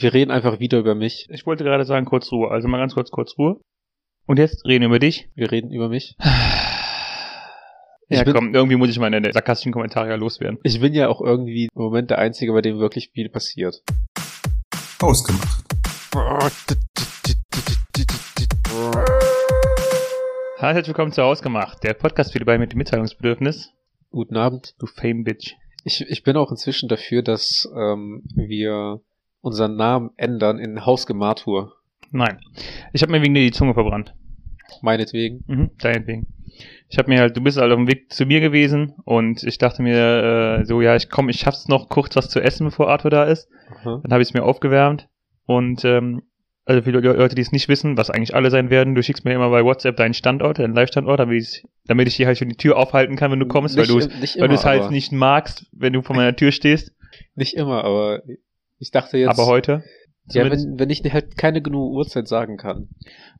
Wir reden einfach wieder über mich. Ich wollte gerade sagen, kurz Ruhe. Also mal ganz kurz, kurz Ruhe. Und jetzt reden wir über dich. Wir reden über mich. Ja, Ich bin- komm, irgendwie muss ich meine sarkastischen Kommentare ja loswerden. Ich bin ja auch irgendwie im Moment der Einzige, bei dem wirklich viel passiert. Ausgemacht. Herzlich willkommen zu Ausgemacht, der Podcast für die beiden mit dem Mitteilungsbedürfnis. Guten Abend. Du Fame-Bitch. Ich, ich bin auch inzwischen dafür, dass ähm, wir unseren Namen ändern in Hausgematur. Nein. Ich habe mir wegen dir die Zunge verbrannt. Meinetwegen. Mhm, deinetwegen. Ich habe mir halt, du bist halt auf dem Weg zu mir gewesen und ich dachte mir äh, so, ja, ich komm, ich schaff's noch kurz was zu essen, bevor Arthur da ist. Aha. Dann habe ich es mir aufgewärmt und ähm, also für die Leute, die es nicht wissen, was eigentlich alle sein werden, du schickst mir immer bei WhatsApp deinen Standort, deinen Live-Standort, damit ich, damit ich dir halt schon die Tür aufhalten kann, wenn du kommst, weil Nicht weil du es halt nicht magst, wenn du vor meiner Tür stehst. Nicht immer, aber ich dachte jetzt. aber heute. Ja, wenn, wenn ich halt keine genug Uhrzeit sagen kann.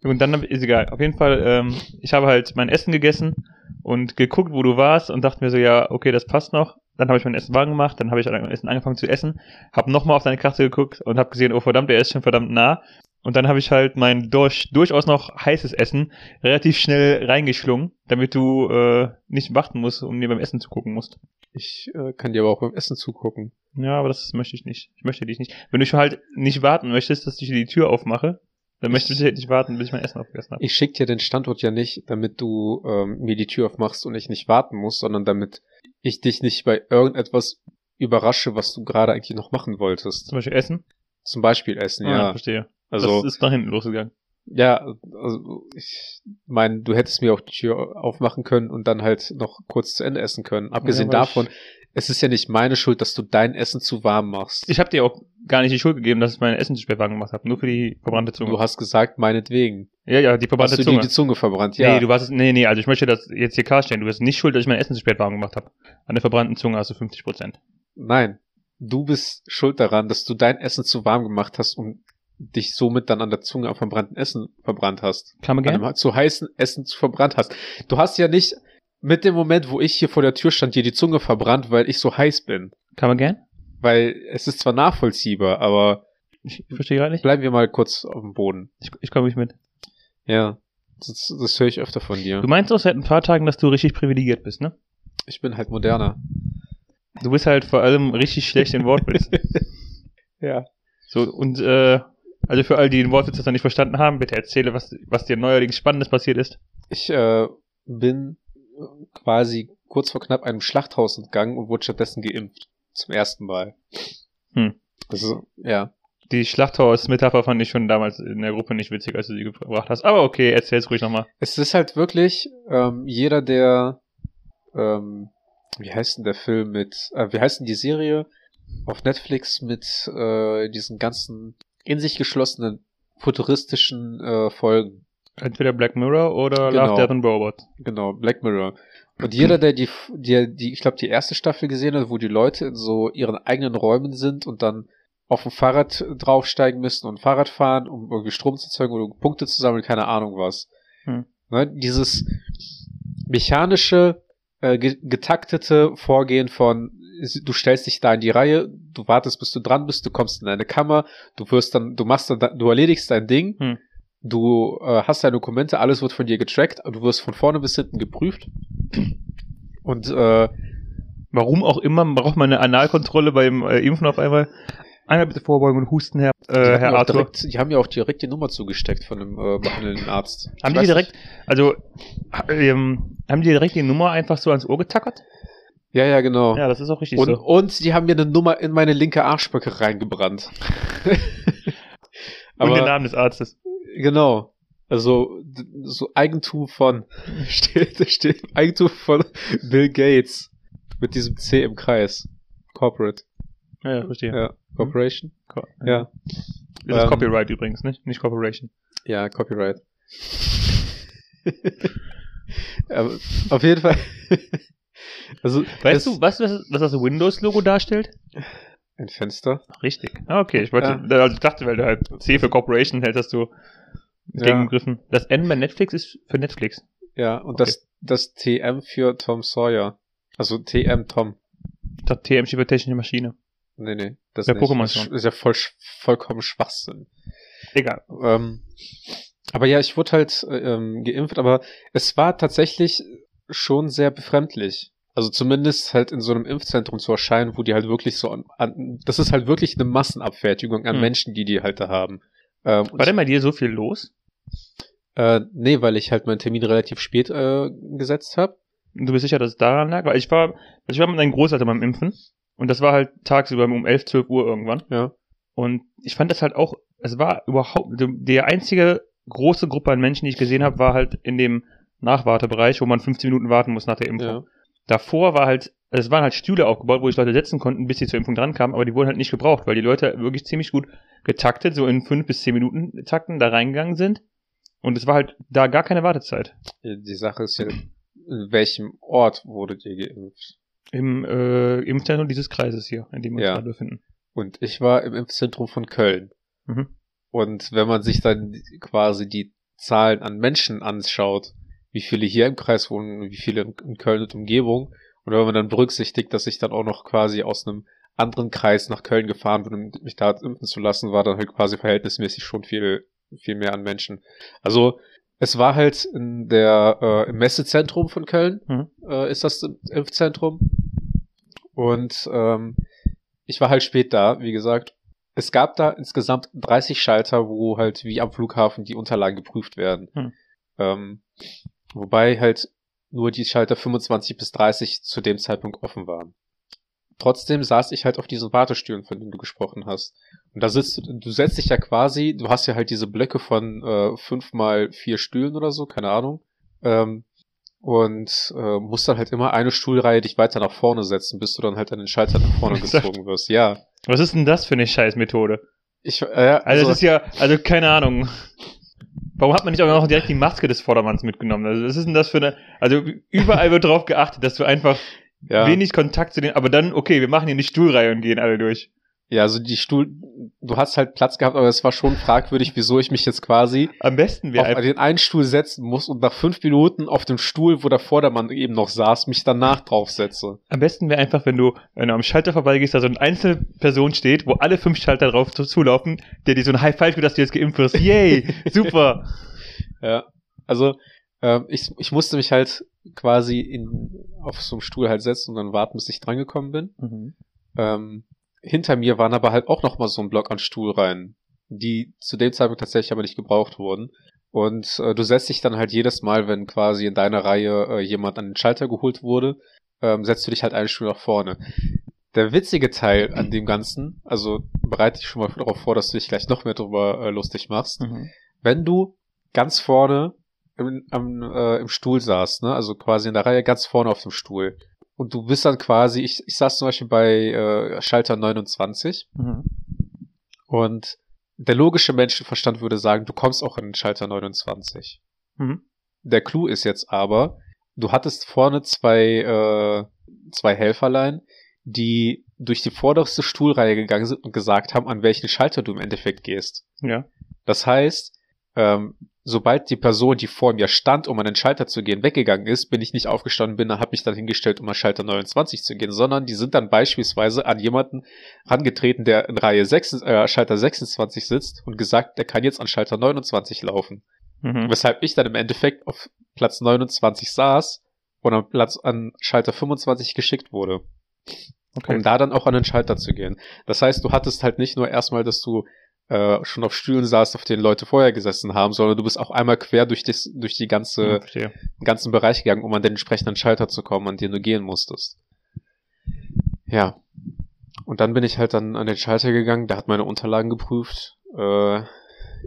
Und dann ist egal. Auf jeden Fall, ähm, ich habe halt mein Essen gegessen und geguckt, wo du warst und dachte mir so, ja, okay, das passt noch. Dann habe ich mein Essen warm gemacht, dann habe ich mein Essen angefangen zu essen, habe nochmal auf deine Karte geguckt und habe gesehen, oh verdammt, der ist schon verdammt nah. Und dann habe ich halt mein durch, durchaus noch heißes Essen relativ schnell reingeschlungen, damit du äh, nicht warten musst und mir beim Essen zugucken musst. Ich äh, kann dir aber auch beim Essen zugucken. Ja, aber das möchte ich nicht. Ich möchte dich nicht. Wenn du schon halt nicht warten möchtest, dass ich dir die Tür aufmache, dann möchtest du halt nicht warten, bis ich mein Essen aufgegessen habe. Ich schick dir den Standort ja nicht, damit du ähm, mir die Tür aufmachst und ich nicht warten muss, sondern damit ich dich nicht bei irgendetwas überrasche, was du gerade eigentlich noch machen wolltest. Zum Beispiel Essen? Zum Beispiel Essen, Ah, ja. verstehe. Also, das ist nach hinten losgegangen. ja, also ich meine, du hättest mir auch die Tür aufmachen können und dann halt noch kurz zu Ende essen können. Abgesehen Ja, davon, es ist ja nicht meine Schuld, dass du dein Essen zu warm machst. Ich habe dir auch gar nicht die Schuld gegeben, dass ich mein Essen zu spät warm gemacht habe. Nur für die verbrannte Zunge. du hast gesagt, meinetwegen. ja, ja, die Hast verbrannte du Zunge. dir die Zunge verbrannt? Ja. Nee, du warst nee, nee, also ich möchte das jetzt hier klarstellen. Du bist nicht schuld, dass ich mein Essen zu spät warm gemacht habe. An der verbrannten Zunge hast du 50 Prozent. Nein, du bist schuld daran, dass du dein Essen zu warm gemacht hast und dich somit dann an der Zunge am verbrannten Essen verbrannt hast. Come An einem zu heißen Essen zu verbrannt hast. Du hast ja nicht mit dem Moment, wo ich hier vor der Tür stand, dir die Zunge verbrannt, weil ich so heiß bin. Come again? Weil es ist zwar nachvollziehbar, aber Ich, verstehe gerade nicht. bleiben wir mal kurz auf dem Boden. Ich, ich komme nicht mit. Ja, das, das höre ich öfter von dir. Du meinst doch seit ein paar Tagen, dass du richtig privilegiert bist, ne? Ich bin halt moderner. Du bist halt vor allem richtig schlecht in Wortwitz. Ja. So, und äh, also für all die den Wortwitz noch nicht verstanden haben, bitte erzähle, was, was dir neuerdings Spannendes passiert ist. Ich äh, bin quasi kurz vor knapp einem Schlachthaus entgangen und wurde stattdessen geimpft. Zum ersten Mal. Hm. Also, ja. Die Schlachthaus-Metapher fand ich schon damals in der Gruppe nicht witzig, als du sie gebracht hast. Aber okay, erzähl's ruhig nochmal. Es ist halt wirklich, ähm, jeder, der, ähm, wie heißt denn der Film mit, äh, wie heißt denn die Serie auf Netflix mit äh, diesen ganzen in sich geschlossenen futuristischen äh, Folgen? Entweder Black Mirror oder Genau. Love, Death and Robots. Genau, Black Mirror. Und jeder, der die, die, die ich glaube, die erste Staffel gesehen hat, wo die Leute in so ihren eigenen Räumen sind und dann auf dem Fahrrad draufsteigen müssen und Fahrrad fahren, um irgendwie Strom zu erzeugen oder Punkte zu sammeln, keine Ahnung was. Hm. Ne, dieses mechanische, äh, ge getaktete Vorgehen von, du stellst dich da in die Reihe, du wartest, bis du dran bist, du kommst in deine Kammer, du wirst dann, du machst dann, du erledigst dein Ding, Hm. du äh, hast deine Dokumente, alles wird von dir getrackt, du wirst von vorne bis hinten geprüft. Und äh, Warum auch immer braucht man eine Analkontrolle beim äh, Impfen auf einmal. Einmal bitte vorbeugen und husten, Herr, äh, Herr Arthur. direkt, die haben ja auch direkt die Nummer zugesteckt von dem äh, behandelnden Arzt. haben die direkt, also, ähm, haben die direkt die Nummer einfach so ans Ohr getackert? Ja, ja, genau. Ja, das ist auch richtig und, so. und die haben mir eine Nummer in meine linke Arschböcke reingebrannt. Und den Aber Namen des Arztes. genau. Also so Eigentum von steht, steht Eigentum von Bill Gates mit diesem C im Kreis. Corporate. Ja, ja verstehe. Ja. Corporation? Co- Ja. Ist Ähm, Copyright übrigens, nicht? Nicht Corporation. Ja, Copyright. Aber auf jeden Fall. Also, Weißt du, weißt du, was, was das Windows-Logo darstellt? Ein Fenster. Richtig. Ah, okay, ich wollte, Ja. also ich dachte, weil du halt C für Corporation hältst, hast du Ja. gegengegriffen. Das N bei Netflix ist für Netflix. Ja, und Okay. das, das TM für Tom Sawyer. Also TM Tom. Das TM steht für technische Maschine. Nee, nee, das Der nicht. Pokémon Das ist ja voll, vollkommen Schwachsinn. Egal. Ähm, aber ja, ich wurde halt äh, ähm, geimpft, aber es war tatsächlich schon sehr befremdlich. Also zumindest halt in so einem Impfzentrum zu erscheinen, wo die halt wirklich so an, an das ist halt wirklich eine Massenabfertigung an Hm. Menschen, die die halt da haben. Ähm, War denn bei dir so viel los? Äh, nee, weil ich halt meinen Termin relativ spät äh, gesetzt habe. Du bist sicher, dass es daran lag? Weil ich war, ich war mit einem Großeltern beim Impfen und das war halt tagsüber um 11, 12 Uhr irgendwann. Ja. Und ich fand das halt auch, es war überhaupt, die einzige große Gruppe an Menschen, die ich gesehen habe, war halt in dem Nachwartebereich, wo man 15 Minuten warten muss nach der Impfung. ja. Davor war halt, es waren halt Stühle aufgebaut, wo sich Leute setzen konnten, bis sie zur Impfung drankamen, aber die wurden halt nicht gebraucht, weil die Leute wirklich ziemlich gut getaktet, so in 5 bis 10 Minuten Takten da reingegangen sind. Und es war halt da gar keine Wartezeit. Die Sache ist ja, in welchem Ort wurdet ihr geimpft? Im äh, Impfzentrum dieses Kreises hier, in dem wir uns Ja. gerade befinden. Und ich war im Impfzentrum von Köln. Mhm. Und wenn man sich dann quasi die Zahlen an Menschen anschaut, wie viele hier im Kreis wohnen wie viele in- Köln und Umgebung, und wenn man dann berücksichtigt, dass ich dann auch noch quasi aus einem anderen Kreis nach Köln gefahren bin, um mich da impfen zu lassen, war dann halt quasi verhältnismäßig schon viel, viel mehr an Menschen. Also es war halt in der äh, im Messezentrum von Köln, Mhm. äh, ist das Impfzentrum. Und ähm, ich war halt spät da, wie gesagt. Es gab da insgesamt 30 Schalter, wo halt wie am Flughafen die Unterlagen geprüft werden. Hm. Ähm, wobei halt nur die Schalter 25 bis 30 zu dem Zeitpunkt offen waren. Trotzdem saß ich halt auf diesen Wartestühlen, von denen du gesprochen hast. Und da sitzt du, du setzt dich ja quasi, du hast ja halt diese Blöcke von äh, fünf mal vier Stühlen oder so, keine Ahnung. Ähm, und äh, musst dann halt immer eine Stuhlreihe dich weiter nach vorne setzen, bis du dann halt an den Schalter nach vorne gezogen wirst. Ja. Was ist denn das für eine Scheißmethode? Ich, äh, Also, also, das ist ja, also keine Ahnung. Warum hat man nicht auch noch direkt die Maske des Vordermanns mitgenommen? Also, was ist denn das für eine, also überall wird drauf geachtet, dass du einfach ja, wenig Kontakt zu den, aber dann, okay, wir machen hier eine Stuhlreihe und gehen alle durch. Ja, also die Stuhl, du hast halt Platz gehabt, aber es war schon fragwürdig, wieso ich mich jetzt quasi Am besten wäre auf einfach, den einen Stuhl setzen muss und nach fünf Minuten auf dem Stuhl, wo der Vordermann eben noch saß, mich danach draufsetze. am besten wäre einfach, wenn du, wenn du am Schalter vorbeigehst, da so eine einzelne Person steht, wo alle fünf Schalter drauf zu- zulaufen, der dir so ein High Five gibt, dass du jetzt geimpft wirst. Yay! Super! Ja, also ähm, ich, ich musste mich halt quasi in, auf so einem Stuhl halt setzen und dann warten, bis ich drangekommen bin. Mhm. Ähm, hinter mir waren aber halt auch noch mal so ein Block an Stuhlreihen, die zu dem Zeitpunkt tatsächlich aber nicht gebraucht wurden. Und äh, du setzt dich dann halt jedes Mal, wenn quasi in deiner Reihe äh, jemand an den Schalter geholt wurde, ähm, setzt du dich halt einen Stuhl nach vorne. Der witzige Teil an dem Ganzen, also bereite dich schon mal darauf vor, dass du dich gleich noch mehr drüber äh, lustig machst, Mhm. wenn du ganz vorne im, am, äh, im Stuhl saßt, ne, also quasi in der Reihe ganz vorne auf dem Stuhl, und du bist dann quasi, ich, ich saß zum Beispiel bei äh, Schalter 29 Mhm. und der logische Menschenverstand würde sagen, du kommst auch in den Schalter 29. Mhm. Der Clou ist jetzt aber, du hattest vorne zwei, äh, zwei Helferlein, die durch die vorderste Stuhlreihe gegangen sind und gesagt haben, an welchen Schalter du im Endeffekt gehst. Ja. Das heißt, ähm, sobald die Person, die vor mir stand, um an den Schalter zu gehen, weggegangen ist, bin ich nicht aufgestanden, bin, habe mich dann hingestellt, um an Schalter 29 zu gehen, sondern die sind dann beispielsweise an jemanden rangetreten, der in Reihe 6, äh, Schalter 26 sitzt und gesagt, der kann jetzt an Schalter 29 laufen. Mhm. Weshalb ich dann im Endeffekt auf Platz 29 saß und am Platz an Schalter 25 geschickt wurde Okay. um da dann auch an den Schalter zu gehen. Das heißt, du hattest halt nicht nur erstmal, dass du äh, schon auf Stühlen saßt, auf denen Leute vorher gesessen haben, sondern du bist auch einmal quer durch, das, durch die ganze, verstehe. den ganzen Bereich gegangen, um an den entsprechenden Schalter zu kommen, an den du gehen musstest. Ja. Und dann bin ich halt dann an den Schalter gegangen, der hat meine Unterlagen geprüft. Äh,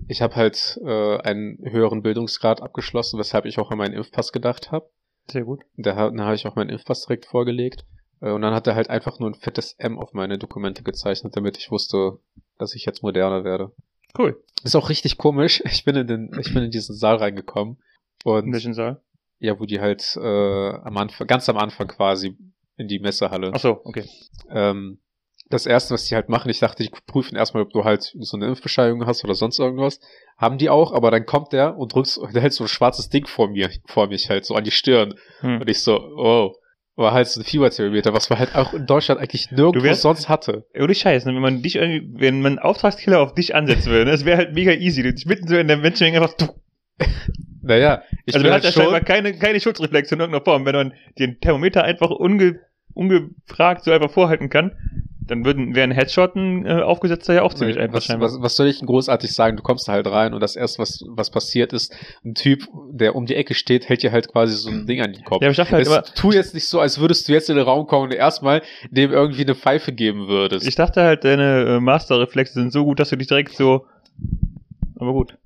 ich habe halt äh, einen höheren Bildungsgrad abgeschlossen, weshalb ich auch an meinen Impfpass gedacht habe. Sehr gut. Da, da habe ich auch meinen Impfpass direkt vorgelegt. Äh, Und dann hat er halt einfach nur ein fettes M auf meine Dokumente gezeichnet, damit ich wusste, dass ich jetzt moderner werde. Cool. Ist auch richtig komisch. Ich bin in den, ich bin in diesen Saal reingekommen. In Und welchem Saal? ja, wo die halt äh, am Anfang, ganz am Anfang quasi in die Messehalle. Ach so, okay. Ähm, das erste, was die halt machen, ich dachte, die prüfen erstmal, ob du halt so eine Impfbescheinigung hast oder sonst irgendwas. Haben die auch, aber dann kommt der und drückt, der hält so ein schwarzes Ding vor mir, vor mich halt, so an die Stirn. Hm. Und ich so, oh, war halt so ein Fieberthermometer, was man halt auch in Deutschland eigentlich nirgendwo Du wärst- sonst hatte. Ohne Scheiß, ne? wenn man dich irgendwie, wenn man einen Auftragskiller auf dich ansetzen würde, ne? das wäre halt mega easy. Du dich mitten so in der Menschenmenge einfach, du, Naja, ich also bin man hat halt ja schon, scheinbar keine, keine Schutzreflexe in irgendeiner Form. Wenn man den Thermometer einfach unge, ungefragt so einfach vorhalten kann, dann würden, wäre ein Headshot ein äh, aufgesetzter ja auch ziemlich einfach was, scheinbar. was, was soll ich denn großartig sagen? Du kommst da halt rein und das erste, was, was passiert ist, ein Typ, der um die Ecke steht, hält dir halt quasi so ein Ding an den Kopf. ja, aber ich dachte halt Es, immer, tu jetzt nicht so, als würdest du jetzt in den Raum kommen und erstmal dem irgendwie eine Pfeife geben würdest. ich dachte halt, deine äh, Masterreflexe sind so gut, dass du dich direkt so, aber gut.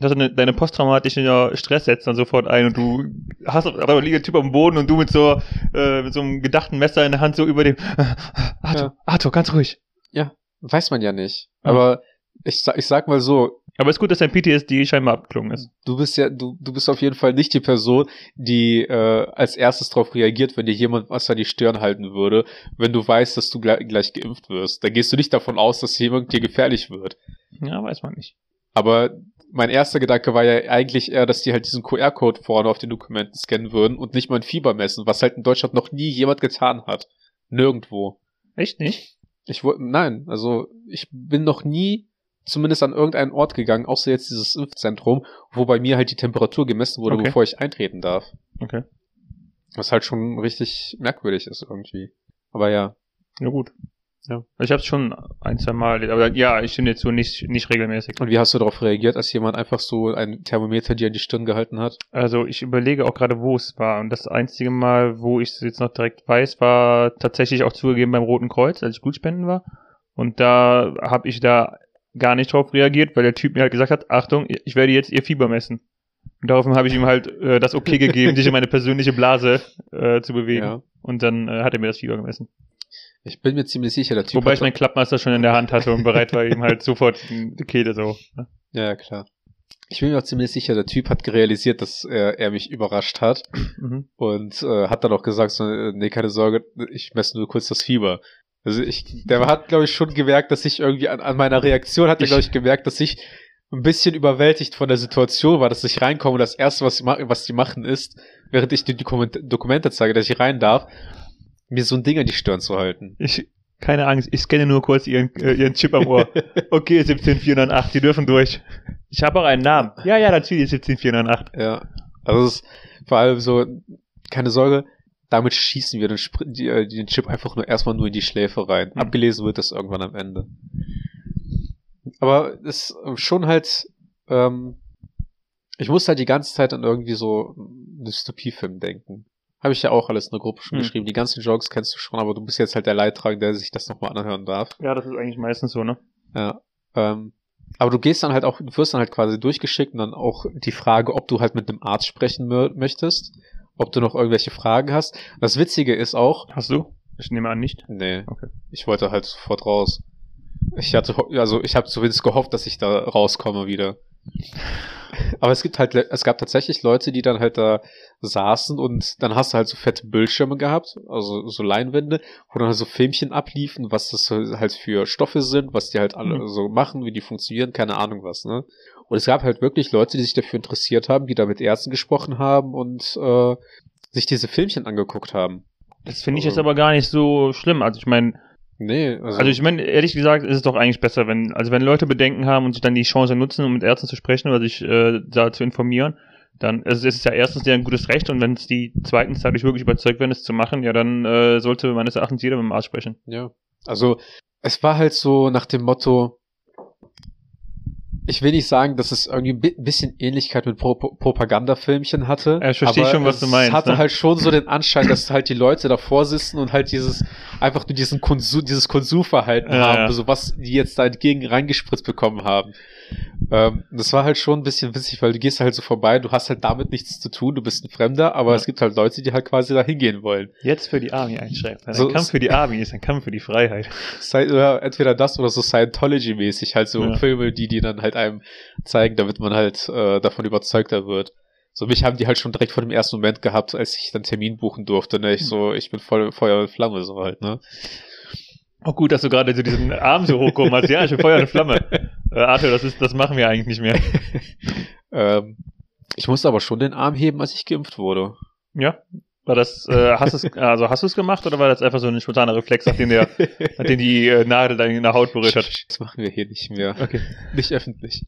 Ich dachte, deine, deine posttraumatischen ja, Stress setzt dann sofort ein und du hast auf einmal liegt ein Typ am Boden und du mit so, äh, mit so einem gedachten Messer in der Hand so über dem, Arthur, Ja. Arthur, ganz ruhig. Weiß man ja nicht. Ja. Aber ich, ich sag mal so, Aber es ist gut, dass dein PTSD scheinbar abgeklungen ist. du bist ja, du, du bist auf jeden Fall nicht die Person, die äh, als erstes darauf reagiert, wenn dir jemand was an die Stirn halten würde, wenn du weißt, dass du gleich, gleich geimpft wirst. Da gehst du nicht davon aus, dass jemand dir gefährlich wird. Ja, weiß man nicht. Aber mein erster Gedanke war ja eigentlich eher, dass die halt diesen QR-Code vorne auf den Dokumenten scannen würden und nicht mal ein Fieber messen, was halt in Deutschland noch nie jemand getan hat. Nirgendwo. Echt nicht? Ich wollte, nein, also ich bin noch nie zumindest an irgendeinen Ort gegangen, außer jetzt dieses Impfzentrum, wo bei mir halt die Temperatur gemessen wurde, Okay. bevor ich eintreten darf. Okay. Was halt schon richtig merkwürdig ist irgendwie. Aber ja. Ja, gut. Ja. Ich habe es schon ein, zwei Mal, aber ja, ich stimme dir zu, nicht, nicht regelmäßig. Und wie hast du darauf reagiert, als jemand einfach so ein Thermometer dir an die Stirn gehalten hat? Also ich überlege auch gerade, wo es war. Und das einzige Mal, wo ich es jetzt noch direkt weiß, war tatsächlich auch zugegeben beim Roten Kreuz, als ich Blutspenden war. Und da habe ich da gar nicht drauf reagiert, weil der Typ mir halt gesagt hat, Achtung, ich werde jetzt ihr Fieber messen. Und daraufhin habe ich ihm halt äh, das Okay gegeben, sich in meine persönliche Blase äh, zu bewegen. Ja. Und dann äh, hat er mir das Fieber gemessen. Ich bin mir ziemlich sicher, der Typ Wobei ich meinen Klappmeister schon in der Hand hatte und bereit war, ihm halt sofort die Kehle so. ne? Ja, klar. Ich bin mir auch ziemlich sicher, der Typ hat realisiert, dass er, er mich überrascht hat Mhm. und äh, hat dann auch gesagt, so, äh, nee, keine Sorge, ich messe nur kurz das Fieber. Also ich, der hat, glaube ich, schon gemerkt, dass ich irgendwie an, an meiner Reaktion hat er, glaube ich, gemerkt, dass ich ein bisschen überwältigt von der Situation war, dass ich reinkomme und das erste, was sie, was die machen, ist, während ich die Dokumente zeige, dass ich rein darf, mir so ein Ding an die Stirn zu halten. Ich, keine Angst, ich scanne nur kurz ihren, äh, ihren Chip am Ohr. Okay, 17408, Sie dürfen durch. Ich habe auch einen Namen. Ja, ja, natürlich 17408. Ja, also es ist vor allem so, keine Sorge, damit schießen wir den, Spr die, äh, den Chip einfach nur erstmal nur in die Schläfe rein. Hm. Abgelesen wird das irgendwann am Ende. Aber es ist schon halt, ähm, ich muss halt die ganze Zeit an irgendwie so einen Dystopiefilm denken. Habe ich ja auch alles in der Gruppe schon Hm. geschrieben. Die ganzen Jokes kennst du schon, aber du bist jetzt halt der Leidtragende, der sich das nochmal anhören darf. Ja, das ist eigentlich meistens so, ne? Ja. Ähm, aber du gehst dann halt auch, du wirst dann halt quasi durchgeschickt und dann auch die Frage, ob du halt mit einem Arzt sprechen mö- möchtest, ob du noch irgendwelche Fragen hast. Und das Witzige ist auch, Hast du? Ich nehme an, nicht. nee, Okay. ich wollte halt sofort raus. Ich hatte, also ich habe zumindest gehofft, dass ich da rauskomme wieder. Aber es gibt halt, es gab tatsächlich Leute, die dann halt da saßen und dann hast du halt so fette Bildschirme gehabt, also so Leinwände, wo dann halt so Filmchen abliefen, was das halt für Stoffe sind, was die halt alle Mhm. so machen, wie die funktionieren, keine Ahnung was, ne? Und es gab halt wirklich Leute, die sich dafür interessiert haben, die da mit Ärzten gesprochen haben und äh, sich diese Filmchen angeguckt haben. Das finde ich jetzt aber gar nicht so schlimm. Also ich meine, Nee, also, also ich meine, ehrlich gesagt, ist es doch eigentlich besser, wenn, also wenn Leute Bedenken haben und sich dann die Chance nutzen, um mit Ärzten zu sprechen oder sich äh, da zu informieren, dann also es ist ja erstens ja ein gutes Recht und wenn es die zweitens dadurch wirklich überzeugt werden, es zu machen, ja, dann äh, sollte meines Erachtens jeder mit dem Arzt sprechen. Ja. Also, es war halt so nach dem Motto, ich will nicht sagen, dass es irgendwie ein bi- bisschen Ähnlichkeit mit Pro Pro Propagandafilmchen hatte. Ja, ich verstehe aber schon, was es du meinst, hatte ne? halt schon so den Anschein, dass halt die Leute davor sitzen und halt dieses, einfach nur diesen Konsum, dieses Konsumverhalten Ja, haben, ja. so was die jetzt da entgegen reingespritzt bekommen haben. Ähm, das war halt schon ein bisschen witzig, weil du gehst halt so vorbei, du hast halt damit nichts zu tun, du bist ein Fremder, aber Ja. es gibt halt Leute, die halt quasi da hingehen wollen. Jetzt für die Army einschreiben. Ein So- Kampf für die Army ist ein Kampf für die Freiheit. Oder entweder das oder so Scientology-mäßig, halt so Ja. Filme, die die dann halt einem zeigen, damit man halt äh, davon überzeugter wird. So mich haben die halt schon direkt vor dem ersten Moment gehabt, als ich dann Termin buchen durfte, ne? Ich so, ich bin voll Feuer und Flamme, so halt, ne? Auch gut, dass du gerade so diesen Arm so hochkommen hast. Ja, ich bin Feuer und Flamme. Äh, Arthur, das ist, das machen wir eigentlich nicht mehr. ähm, ich musste aber schon den Arm heben, als ich geimpft wurde. Ja. War das, äh, hast du's, also hast du es gemacht oder war das einfach so ein spontaner Reflex, nachdem der, nachdem die äh, Nadel dann in der Haut berührt hat? Das machen wir hier nicht mehr. Okay. Nicht öffentlich.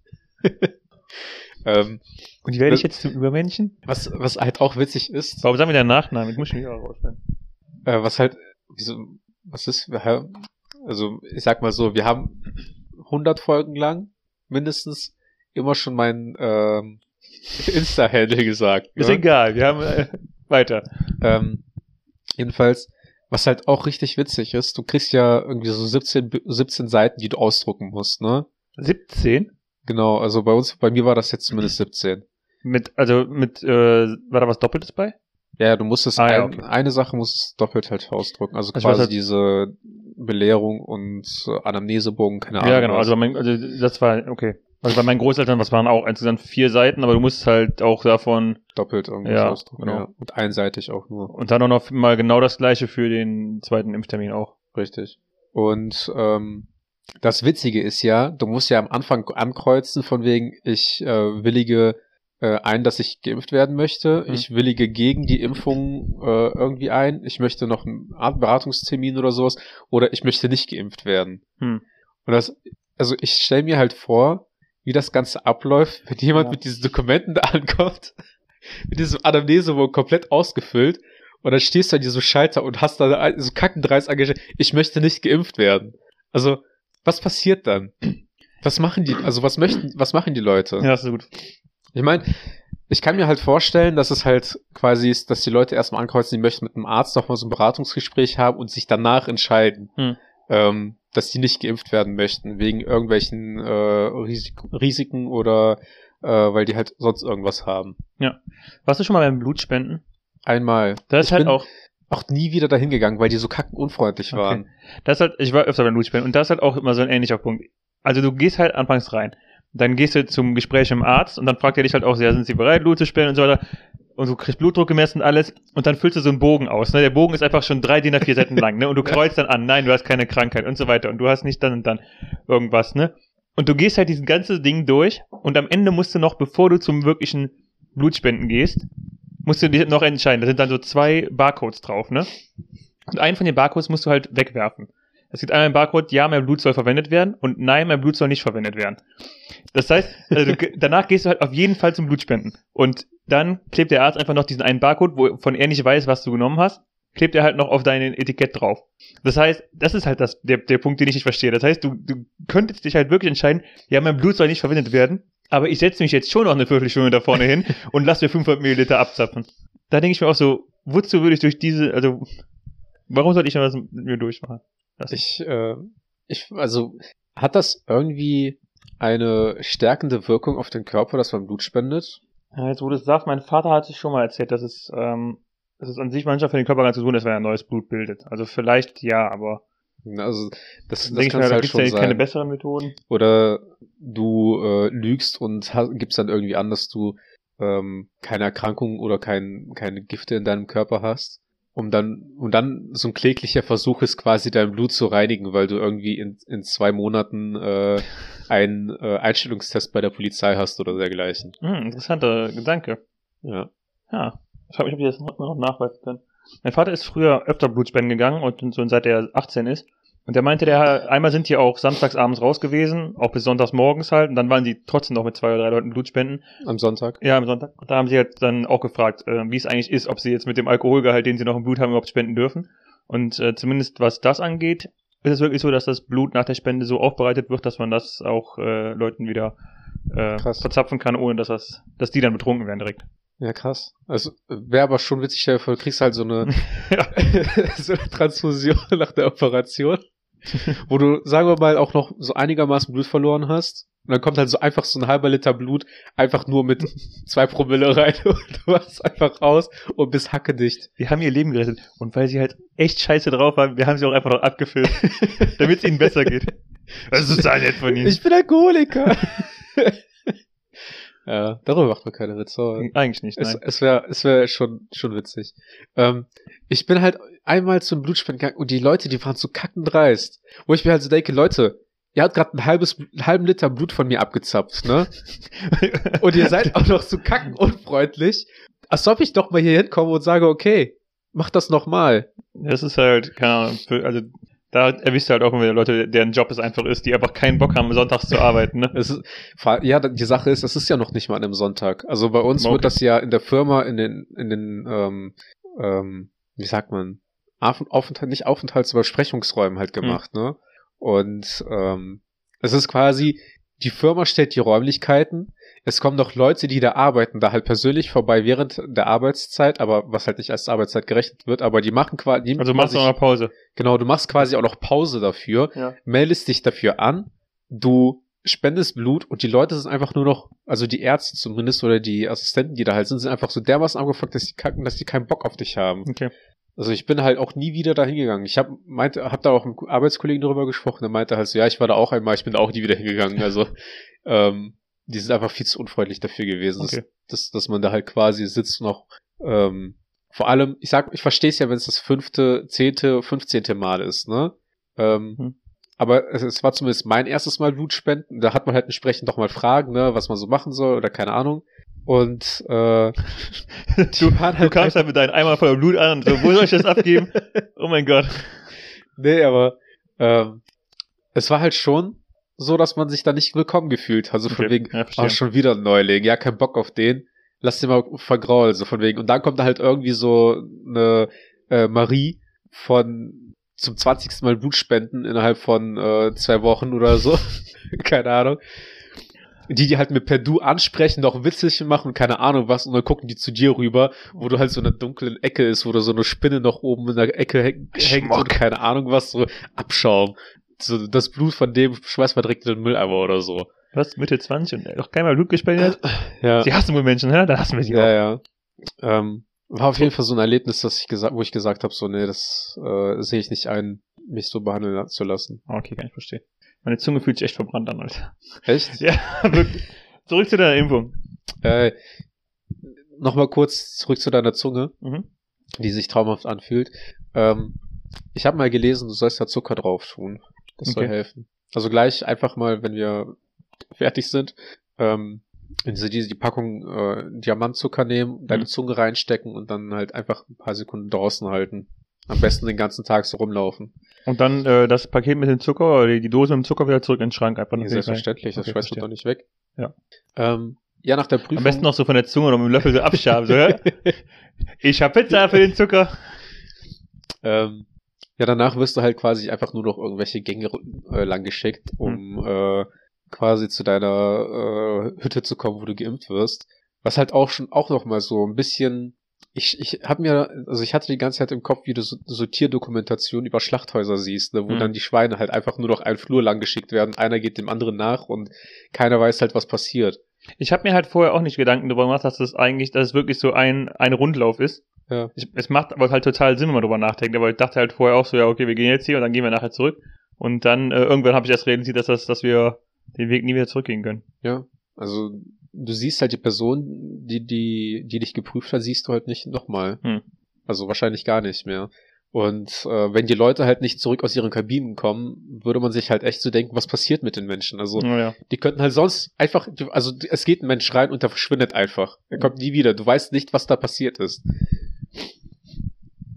ähm, Und die werde ich jetzt zum Übermännchen? was, was halt auch witzig ist, Warum sagen wir deinen Nachnamen? Ich muss schon wieder rausstellen. äh, was halt, wieso, was ist, also ich sag mal so, wir haben 100 Folgen lang mindestens immer schon mein ähm, Insta-Handle gesagt. Ist ne? egal, wir haben äh, weiter. Ähm, jedenfalls, was halt auch richtig witzig ist, du kriegst ja irgendwie so 17, B- 17 Seiten, die du ausdrucken musst, ne? 17? Genau, also bei uns, bei mir war das jetzt zumindest 17. Mit, also mit, äh, war da was Doppeltes bei? Ja, du musstest Ah, ja, ein, okay. eine Sache musst du doppelt halt ausdrucken. Also Also quasi halt- diese Belehrung und äh, Anamnesebogen, keine Ahnung. ja, genau. Also, mein, also das war, okay. Also bei meinen Großeltern, was waren auch insgesamt vier Seiten, aber du musst halt auch davon doppelt irgendwas Ja, ausdrucken. genau. Ja. Und einseitig auch nur. und dann auch noch mal genau das gleiche für den zweiten Impftermin auch. Richtig. Und ähm, das Witzige ist ja, du musst ja am Anfang ankreuzen, von wegen, ich äh, willige äh, ein, dass ich geimpft werden möchte. Mhm. Ich willige gegen die Impfung äh, irgendwie ein. Ich möchte noch einen Beratungstermin oder sowas. Oder ich möchte nicht geimpft werden. Hm. Und das, also ich stelle mir halt vor, wie das Ganze abläuft, wenn jemand Ja. mit diesen Dokumenten da ankommt, mit diesem Anamnesebogen komplett ausgefüllt. Und dann stehst du an diesem Schalter und hast da so kackendreist angestellt, ich möchte nicht geimpft werden. Also, was passiert dann? Was machen die, also was möchten, was machen die Leute? Ja, das ist gut. Ich meine, ich kann mir halt vorstellen, dass es halt quasi ist, dass die Leute erstmal ankreuzen, die möchten mit einem Arzt nochmal so ein Beratungsgespräch haben und sich danach entscheiden, Hm. ähm, dass die nicht geimpft werden möchten, wegen irgendwelchen äh, Risik Risiken oder äh, weil die halt sonst irgendwas haben. Warst du schon mal beim Blutspenden? Einmal. Das ist halt auch, auch nie wieder dahin gegangen, weil die so kacken unfreundlich Okay. waren. das ist halt, ich war öfter beim Blutspenden und das ist halt auch immer so ein ähnlicher Punkt. Also du gehst halt anfangs rein. Dann gehst du zum Gespräch mit dem Arzt und dann fragt er dich halt auch, ja, sind sie bereit, Blut zu spenden und so weiter. Und du kriegst Blutdruck gemessen und alles und dann füllst du so einen Bogen aus. Ne? Der Bogen ist einfach schon drei DIN A4 Seiten lang, ne? Und du kreuzt dann an, nein, du hast keine Krankheit und so weiter und du hast nicht dann und dann irgendwas, ne? Und du gehst halt diesen ganzen Ding durch und am Ende musst du noch, bevor du zum wirklichen Blutspenden gehst, musst du dich noch entscheiden. Da sind dann so zwei Barcodes drauf, ne? Und einen von den Barcodes musst du halt wegwerfen. Es gibt einmal einen Barcode, ja, mein Blut soll verwendet werden und nein, mein Blut soll nicht verwendet werden. Das heißt, also danach gehst du halt auf jeden Fall zum Blutspenden. Und dann klebt der Arzt einfach noch diesen einen Barcode, wovon er nicht weiß, was du genommen hast, klebt er halt noch auf dein Etikett drauf. Das heißt, das ist halt das, der, der Punkt, den ich nicht verstehe. Das heißt, du, du könntest dich halt wirklich entscheiden, ja, mein Blut soll nicht verwendet werden, aber ich setze mich jetzt schon noch eine Viertelstunde da vorne hin und lass mir 500 Milliliter abzapfen. Da denke ich mir auch so, wozu würde ich durch diese, also, warum sollte ich das mit mir durchmachen? Ich, äh, ich, also, hat das irgendwie eine stärkende Wirkung auf den Körper, dass man Blut spendet? Jetzt wo du es sagst, mein Vater hat sich schon mal erzählt, dass es, ähm, dass es an sich manchmal für den Körper ganz gut ist, wenn er neues Blut bildet. Also vielleicht ja, aber Also, das, das denke ich kann mir, da halt gibt es schon ja keine sein. besseren Methoden. Oder du äh, lügst und gibst dann irgendwie an, dass du ähm, keine Erkrankung oder kein, keine Gifte in deinem Körper hast. Um dann, und dann so ein kläglicher Versuch ist quasi dein Blut zu reinigen, weil du irgendwie in, in zwei Monaten äh, einen äh, Einstellungstest bei der Polizei hast oder dergleichen. Hm, interessanter Gedanke. Ja. Ja, ich frage mich, ob ich das noch, noch nachweisen kann. Mein Vater ist früher öfter Blutspenden gegangen und so seit er 18 ist. Und der meinte, der einmal sind die auch samstags abends raus gewesen, auch bis sonntags morgens halt, und dann waren sie trotzdem noch mit zwei oder drei Leuten Blutspenden. Am Sonntag. Ja, am Sonntag. Und da haben sie halt dann auch gefragt, äh, wie es eigentlich ist, ob sie jetzt mit dem Alkoholgehalt, den sie noch im Blut haben, überhaupt spenden dürfen. Und äh, zumindest was das angeht, ist es wirklich so, dass das Blut nach der Spende so aufbereitet wird, dass man das auch äh, Leuten wieder äh, verzapfen kann, ohne dass das, dass die dann betrunken werden direkt. Ja, krass. Also wäre aber schon witzig, stell du kriegst halt so eine, so eine Transfusion nach der Operation, wo du, sagen wir mal, auch noch so einigermaßen Blut verloren hast. Und dann kommt halt so einfach so ein halber Liter Blut einfach nur mit zwei Promille rein und du machst einfach raus und bist hackedicht. Wir haben ihr Leben gerettet. Und weil sie halt echt scheiße drauf waren, wir haben sie auch einfach noch abgefüllt, damit es ihnen besser geht. Das ist total nett von ihnen. Ich bin Alkoholiker. Ja, darüber macht man keine Witze. Eigentlich nicht, Es, nein. es wäre es wär schon, schon witzig. Ähm, ich bin halt einmal zum Blutspenden gegangen und die Leute, die waren so kackendreist. Wo ich mir halt so denke, Leute, ihr habt gerade ein halbes, einen halben Liter Blut von mir abgezapft, ne? Und ihr seid auch noch so kackenunfreundlich. Als ob ich doch mal hier hinkomme und sage, okay, mach das nochmal. Das ist halt, keine Ahnung, für, also da erwischt du halt auch immer wieder Leute, deren Job es einfach ist, die einfach keinen Bock haben, sonntags zu arbeiten. Ne? Es ist, ja, die Sache ist, es ist ja noch nicht mal an einem Sonntag. Also bei uns Okay. wird das ja in der Firma, in den, in den, ähm, ähm, wie sagt man, Auf- Aufenthalt, nicht Aufenthalts, aber Besprechungsräumen halt gemacht, ne? Und ähm, es ist quasi, die Firma stellt die Räumlichkeiten, es kommen noch Leute, die da arbeiten, da halt persönlich vorbei während der Arbeitszeit, aber was halt nicht als Arbeitszeit gerechnet wird, aber die machen quasi, Also machst du auch mal Pause. Genau, du machst quasi auch noch Pause dafür, Ja. meldest dich dafür an, du spendest Blut und die Leute sind einfach nur noch, also die Ärzte zumindest oder die Assistenten, die da halt sind, sind einfach so dermaßen angefangen, dass die kacken, dass die keinen Bock auf dich haben. Okay. Also ich bin halt auch nie wieder dahin gegangen. Ich habe meinte, hab da auch mit einem Arbeitskollegen darüber gesprochen, der meinte halt so, ja, ich war da auch einmal, ich bin da auch nie wieder hingegangen. Also ähm, die sind einfach viel zu unfreundlich dafür gewesen, Okay. dass, dass, man da halt quasi sitzt noch ähm, vor allem, ich sag, ich verstehe es ja, wenn es das fünfte, zehnte, fünfzehnte Mal ist, ne? Ähm, Hm. Aber es, es war zumindest mein erstes Mal Blutspenden. Da hat man halt entsprechend doch mal Fragen, ne, was man so machen soll oder keine Ahnung. Und äh, Du, waren du kamst halt mit deinem Eimer voller Blut an und so, wo soll ich das abgeben? Oh mein Gott. Nee, aber ähm, es war halt schon so, dass man sich da nicht willkommen gefühlt. Also von Okay, wegen, ja, oh, schon wieder ein Neuling, ja, kein Bock auf den. Lass den mal vergraulen, so von wegen. Und dann kommt da halt irgendwie so eine äh, Marie von zum 20. Mal Blutspenden innerhalb von äh, zwei Wochen oder so. keine Ahnung. Die, die halt mit per Du ansprechen, noch Witzelchen machen, keine Ahnung was, und dann gucken die zu dir rüber, wo du halt so in einer dunklen Ecke ist, wo da so eine Spinne noch oben in der Ecke häng- hängt und keine Ahnung was, so Abschaum. So das Blut von dem schweißverdreckten Mülleimer oder so. Was, Mitte 20 und noch keinmal Blut gespendet? Ja. Sie hassen wohl Menschen, hä? Dann hassen wir sie Ja, auch. ja. Ähm, war auf jeden Fall so ein Erlebnis, dass ich gesagt, wo ich gesagt habe, so, nee, das äh, sehe ich nicht ein, mich so behandeln zu lassen. Okay, kann ich verstehen. Meine Zunge fühlt sich echt verbrannt an, Alter. Echt? Ja, wirklich. Zurück zu deiner Impfung. Äh, Nochmal kurz zurück zu deiner Zunge, Mhm. die sich traumhaft anfühlt. Ähm, ich habe mal gelesen, du sollst da Zucker drauf tun. Das soll Okay. helfen. Also gleich einfach mal, wenn wir fertig sind, ähm, in diese, diese die Packung äh, Diamantzucker nehmen, deine Mhm. Zunge reinstecken und dann halt einfach ein paar Sekunden draußen halten. Am besten den ganzen Tag so rumlaufen. Und dann äh, das Paket mit dem Zucker oder die, Dose mit dem Zucker wieder zurück in den Schrank einfach Ja, noch selbstverständlich, das Okay, schmeißt man verstehe. doch nicht weg. Ja. Ähm, ja, nach der Prüfung. Am besten noch so von der Zunge oder mit dem Löffel so abschaben. So, ja? Ich hab Pizza für den Zucker. ähm, ja, danach wirst du halt quasi einfach nur noch irgendwelche Gänge äh, lang geschickt, um äh, quasi zu deiner äh, Hütte zu kommen, wo du geimpft wirst. Was halt auch schon auch noch mal so ein bisschen ich, ich habe mir, also ich hatte die ganze Zeit im Kopf, wie du so, so Tierdokumentation über Schlachthäuser siehst, ne, wo Mhm. dann die Schweine halt einfach nur noch einen Flur lang geschickt werden, einer geht dem anderen nach und keiner weiß halt, was passiert. Ich habe mir halt vorher auch nicht Gedanken darüber gemacht, dass das eigentlich, dass es wirklich so ein, ein Rundlauf ist. Ja. Ich, es macht aber halt total Sinn, wenn man drüber nachdenkt. Aber ich dachte halt vorher auch so, ja, okay, wir gehen jetzt hier und dann gehen wir nachher zurück. Und dann äh, irgendwann habe ich erst realisiert, dass, das, dass wir den Weg nie wieder zurückgehen können. Ja, also du siehst halt die Person, die, die, die dich geprüft hat, siehst du halt nicht nochmal. Hm. Also wahrscheinlich gar nicht mehr. Und äh, wenn die Leute halt nicht zurück aus ihren Kabinen kommen, würde man sich halt echt so denken, was passiert mit den Menschen? Also Naja. die könnten halt sonst einfach, also es geht ein Mensch rein und der verschwindet einfach. Er kommt nie wieder. Du weißt nicht, was da passiert ist.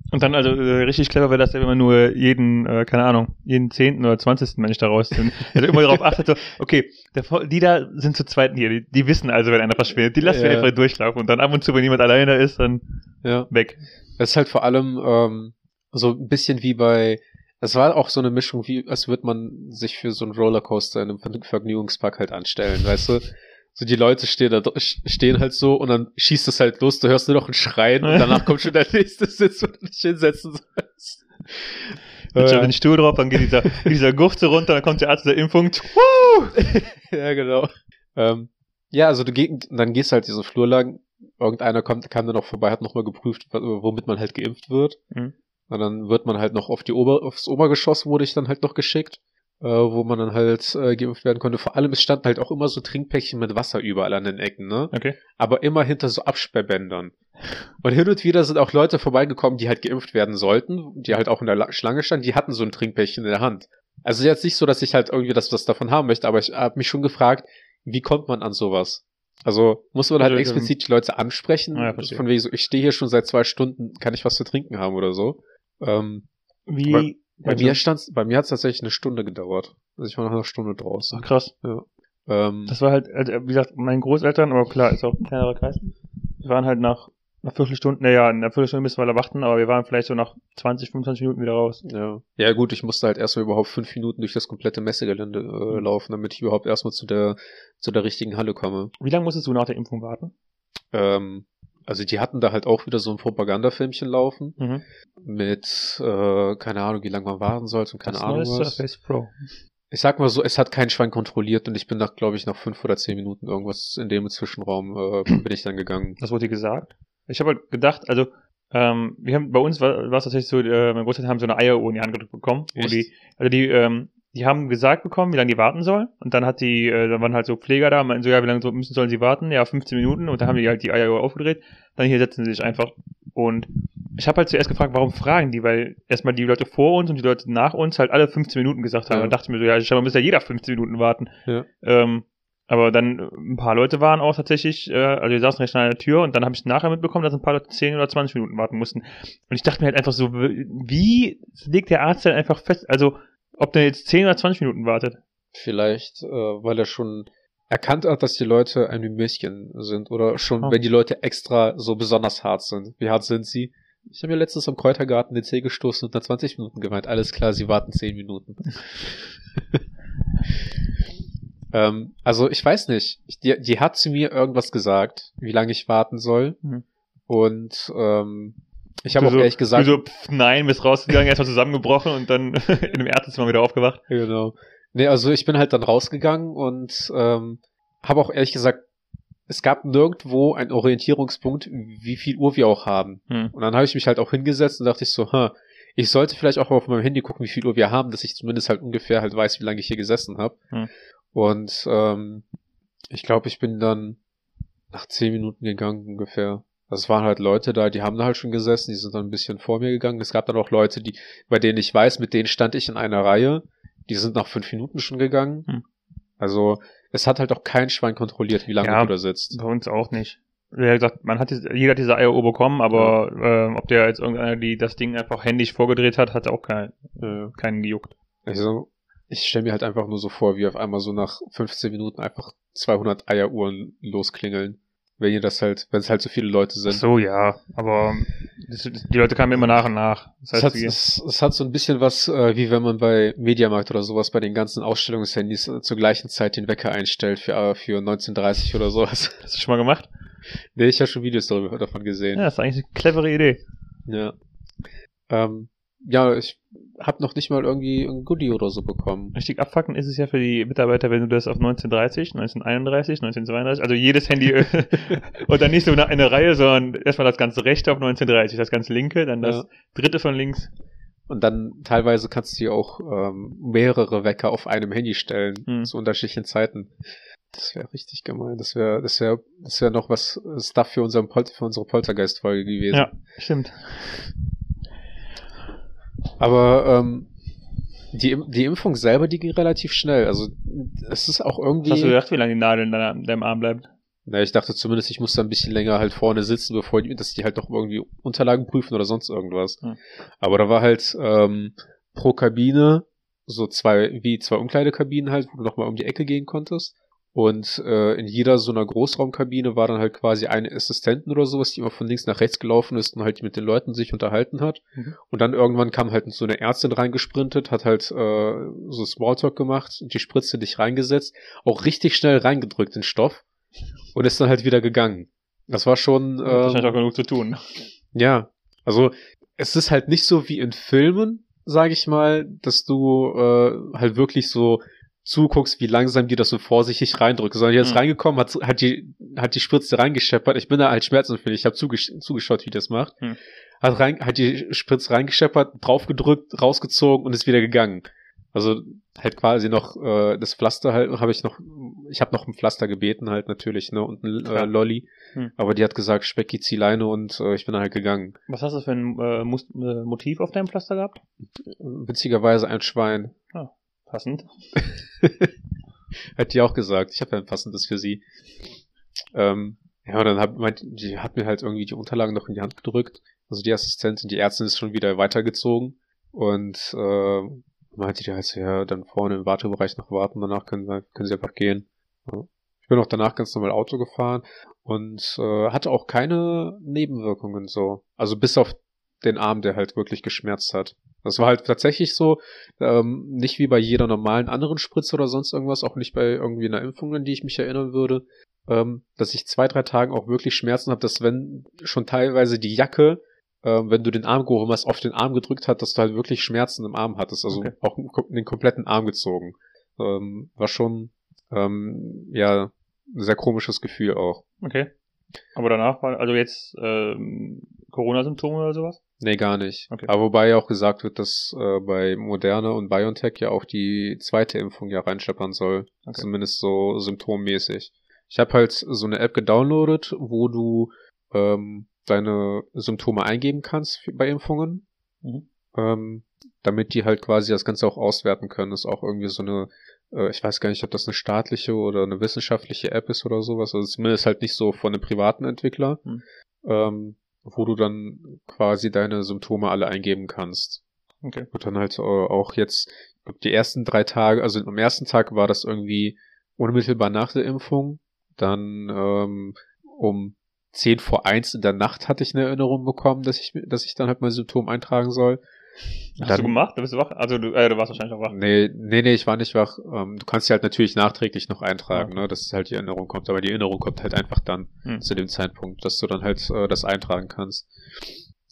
Und dann also äh, richtig clever wäre das, wenn man nur jeden, äh, keine Ahnung, jeden zehnten oder zwanzigsten Mensch da rausnimmt. Also immer darauf achtet, so, okay, der, die da sind zu zweiten hier, die, die wissen also, wenn einer verschwindet, die lassen wir Ja. einfach durchlaufen und dann ab und zu, wenn jemand alleine ist, dann Ja. weg. Es ist halt vor allem ähm, so ein bisschen wie bei, es war auch so eine Mischung, wie als würde man sich für so einen Rollercoaster in einem Ver- Vergnügungspark halt anstellen, weißt du? So die Leute stehen da stehen halt so und dann schießt es halt los, du hörst nur noch ein Schreien und danach kommt schon der nächste Sitz, wo du dich hinsetzen sollst. Dann Ja. den Stuhl drauf, dann geht dieser, geht dieser Gurte runter, dann kommt der Arzt der Impfung. Ja, genau. Ähm, ja, also du geh, dann gehst halt diesen Flur lang. Irgendeiner kommt, kam dann noch vorbei, hat nochmal geprüft, womit man halt geimpft wird. Mhm. Und dann wird man halt noch auf die Ober, aufs Obergeschoss wurde ich dann halt noch geschickt, äh, wo man dann halt äh, geimpft werden konnte. Vor allem, es standen halt auch immer so Trinkpäckchen mit Wasser überall an den Ecken, ne? Okay. Aber immer hinter so Absperrbändern. Und hin und wieder sind auch Leute vorbeigekommen, die halt geimpft werden sollten, die halt auch in der La Schlange standen, die hatten so ein Trinkpäckchen in der Hand. Also jetzt nicht so, dass ich halt irgendwie das was davon haben möchte, aber ich habe mich schon gefragt, wie kommt man an sowas? Also muss man halt Also, explizit die Leute ansprechen, Ah, ja, von wegen so, ich stehe hier schon seit zwei Stunden, kann ich was zu trinken haben oder so. Ähm, Wie? bei mir stand's, bei mir hat es tatsächlich eine Stunde gedauert. Also ich war nach einer Stunde draußen. Ach, krass. Ähm, Das war halt, also, wie gesagt, meinen Großeltern, aber klar, ist auch ein kleinerer Kreis. Wir waren halt nach einer Viertelstunde, naja, in einer Viertelstunde müssen wir da warten, aber wir waren vielleicht so nach 20, 25 Minuten wieder raus. ja. ja gut, ich musste halt erstmal überhaupt fünf Minuten durch das komplette Messegelände äh, laufen, damit ich überhaupt erstmal zu der zu der richtigen Halle komme. Wie lange musstest du nach der Impfung warten? Ähm, also die hatten da halt auch wieder so ein Propagandafilmchen laufen Mhm. mit, äh, keine Ahnung, wie lange man warten sollte und keine das Ahnung neue was. Surface Pro. Ich sag mal so, es hat kein Schwein kontrolliert und ich bin nach, glaube ich, nach fünf oder zehn Minuten irgendwas in dem Zwischenraum äh, bin ich dann gegangen. Was wurde dir gesagt? Ich habe halt gedacht, also, ähm, wir haben, bei uns war, es tatsächlich so, äh, meine Großeltern haben so eine Eieruhr in die Hand gedrückt bekommen, wo Echt? die, also die, ähm, die haben gesagt bekommen, wie lange die warten sollen. Und dann hat die, äh, dann waren halt so Pfleger da, und meinten so, ja, wie lange müssen sollen sie warten? Ja, 15 Minuten. Und dann haben die halt die Eieruhr aufgedreht. Dann hier setzen sie sich einfach. Und ich habe halt zuerst gefragt, warum fragen die? Weil erstmal die Leute vor uns und die Leute nach uns halt alle 15 Minuten gesagt haben. Ja. Dann dachte ich mir so, ja, scheinbar muss ja jeder 15 Minuten warten. Ja. Ähm, aber dann ein paar Leute waren auch tatsächlich, äh, also wir saßen recht an der Tür und dann habe ich nachher mitbekommen, dass ein paar Leute 10 oder 20 Minuten warten mussten. Und ich dachte mir halt einfach so, wie legt der Arzt denn einfach fest, also ob der jetzt 10 oder 20 Minuten wartet? Vielleicht, äh, weil er schon erkannt hat, dass die Leute ein Mimöschen sind oder schon, Oh. wenn die Leute extra so besonders hart sind. Wie hart sind sie? Ich habe mir letztens am Kräutergarten den Zeh gestoßen und nach 20 Minuten gemeint, alles klar, sie warten 10 Minuten. ähm, also ich weiß nicht. Ich, die, die hat zu mir irgendwas gesagt, wie lange ich warten soll. Mhm. Und ähm, ich habe auch so, ehrlich gesagt, Du so, pff, nein, bist rausgegangen, erstmal zusammengebrochen und dann in dem Ärztezimmer wieder aufgewacht. Genau. Nee, also ich bin halt dann rausgegangen und ähm, habe auch ehrlich gesagt, es gab nirgendwo einen Orientierungspunkt, wie viel Uhr wir auch haben. Hm. Und dann habe ich mich halt auch hingesetzt und dachte ich so, ha, ich sollte vielleicht auch mal auf meinem Handy gucken, wie viel Uhr wir haben, dass ich zumindest halt ungefähr halt weiß, wie lange ich hier gesessen habe. Hm. Und ähm, ich glaube, ich bin dann nach zehn Minuten gegangen ungefähr. Das waren halt Leute da, die haben da halt schon gesessen, die sind dann ein bisschen vor mir gegangen. Es gab dann auch Leute, die, bei denen ich weiß, mit denen stand ich in einer Reihe. Die sind nach fünf Minuten schon gegangen. Hm. Also es hat halt auch kein Schwein kontrolliert, wie lange Ja. du da sitzt. Bei uns auch nicht. Wie gesagt, man hat diese, jeder hat diese Eieruhr bekommen, aber ähm, ob der jetzt irgendeiner, die das Ding einfach händisch vorgedreht hat, hat auch kein, Äh, keinen gejuckt. Also, ich stelle mir halt einfach nur so vor, wie auf einmal so nach 15 Minuten einfach 200 Eieruhren losklingeln. Wenn ihr das halt, wenn es halt so viele Leute Ach sind. so, ja, aber das, die Leute kamen immer nach und nach. Das Es heißt, hat, die, es, es hat so ein bisschen was, äh, wie wenn man bei Mediamarkt oder sowas bei den ganzen Ausstellungshandys äh, zur gleichen Zeit den Wecker einstellt für, äh, für 1930 oder sowas. hast du schon mal gemacht? nee, ich habe schon Videos darüber, davon gesehen. Ja, das ist eigentlich eine clevere Idee. Ja. Ähm, ja, ich habe noch nicht mal irgendwie ein Goodie oder so bekommen. Richtig abfucken ist es ja für die Mitarbeiter, wenn du das auf 1930, 1931, 1932, also jedes Handy und dann nicht so eine, eine Reihe, sondern erstmal das ganze rechte auf 1930, das ganz linke, dann das Ja. dritte von links. Und dann teilweise kannst du dir auch ähm, mehrere Wecker auf einem Handy stellen, Hm. zu unterschiedlichen Zeiten. Das wäre richtig gemein. Das wäre, das wäre, das wäre noch was Stuff für, unseren Pol für unsere Poltergeist-Folge gewesen. Ja, stimmt. Aber ähm, die, die Impfung selber, die ging relativ schnell. Also es ist auch irgendwie. hast du gedacht, wie lange die Nadel in in deinem Arm bleibt? Na, ich dachte zumindest, ich muss da ein bisschen länger halt vorne sitzen, bevor die, dass die halt noch irgendwie Unterlagen prüfen oder sonst irgendwas. Hm. Aber da war halt ähm, pro Kabine so zwei, wie zwei Umkleidekabinen halt, wo du nochmal um die Ecke gehen konntest. Und äh, in jeder so einer Großraumkabine war dann halt quasi eine Assistentin oder sowas, die immer von links nach rechts gelaufen ist und halt mit den Leuten sich unterhalten hat. Mhm. Und dann irgendwann kam halt so eine Ärztin reingesprintet, hat halt äh, so Smalltalk gemacht und die Spritze dich reingesetzt, auch richtig schnell reingedrückt den Stoff und ist dann halt wieder gegangen. Das war schon Wahrscheinlich auch genug zu tun. ja, also es ist halt nicht so wie in Filmen, sage ich mal, dass du äh, halt wirklich so zuguckst, wie langsam die das so vorsichtig reindrückt, sondern die ist Mhm. reingekommen, hat, hat die hat die Spritze reingescheppert. Ich bin da halt schmerzempfindlich, ich habe zugesch zugeschaut, wie die das macht. Mhm. Hat rein hat die Spritze reingescheppert, draufgedrückt, rausgezogen und ist wieder gegangen. Also halt quasi noch äh, das Pflaster halt habe ich noch ich habe noch ein Pflaster gebeten halt natürlich, ne, und ein äh. Lolli, Hm. aber die hat gesagt, Specki zieh Leine und äh, ich bin halt gegangen. Was hast du für ein äh, äh, Motiv auf deinem Pflaster gehabt? Witzigerweise ein Schwein. Passend. Hat die auch gesagt. Ich habe ja ein passendes für sie. Ähm, ja, und dann hat, meint, die hat mir halt irgendwie die Unterlagen noch in die Hand gedrückt. Also die Assistentin, die Ärztin ist schon wieder weitergezogen und äh, meinte die halt ja, dann vorne im Wartebereich noch warten, danach können, können sie einfach gehen. Ich bin auch danach ganz normal Auto gefahren und äh, hatte auch keine Nebenwirkungen so. Also bis auf den Arm, der halt wirklich geschmerzt hat. Das war halt tatsächlich so, ähm, nicht wie bei jeder normalen anderen Spritze oder sonst irgendwas, auch nicht bei irgendwie einer Impfung, an die ich mich erinnern würde, ähm, dass ich zwei, drei Tagen auch wirklich Schmerzen habe, dass wenn schon teilweise die Jacke, ähm, wenn du den Arm gehoben hast, auf den Arm gedrückt hat, dass du halt wirklich Schmerzen im Arm hattest, also Okay. auch den kompletten Arm gezogen. Ähm, war schon, ähm, ja, ein sehr komisches Gefühl auch. Okay. Aber danach war, also jetzt ähm, Corona-Symptome oder sowas? Nee, gar nicht. Okay. Aber wobei ja auch gesagt wird, dass äh, bei Moderna und BioNTech ja auch die zweite Impfung ja reinscheppern soll. Okay. Zumindest so symptommäßig. Ich habe halt so eine App gedownloadet, wo du ähm, deine Symptome eingeben kannst bei Impfungen. Mhm. Ähm, damit die halt quasi das Ganze auch auswerten können. Das ist auch irgendwie so eine, ich weiß gar nicht, ob das eine staatliche oder eine wissenschaftliche App ist oder sowas. Also zumindest halt nicht so von einem privaten Entwickler. Hm. Ähm, wo du dann quasi deine Symptome alle eingeben kannst. Okay. Und dann halt äh, auch jetzt, die ersten drei Tage, also am ersten Tag war das irgendwie unmittelbar nach der Impfung. Dann ähm, um 10 vor 1 in der Nacht hatte ich eine Erinnerung bekommen, dass ich, dass ich dann halt mein Symptom eintragen soll. Hast Dann- du gemacht? Du bist wach? Also du, äh, du warst wahrscheinlich auch wach. Nee, nee, nee, ich war nicht wach. Ähm, du kannst sie halt natürlich nachträglich noch eintragen, Okay. ne, dass halt die Erinnerung kommt. Aber die Erinnerung kommt halt einfach dann Hm. zu dem Zeitpunkt, dass du dann halt äh, das eintragen kannst.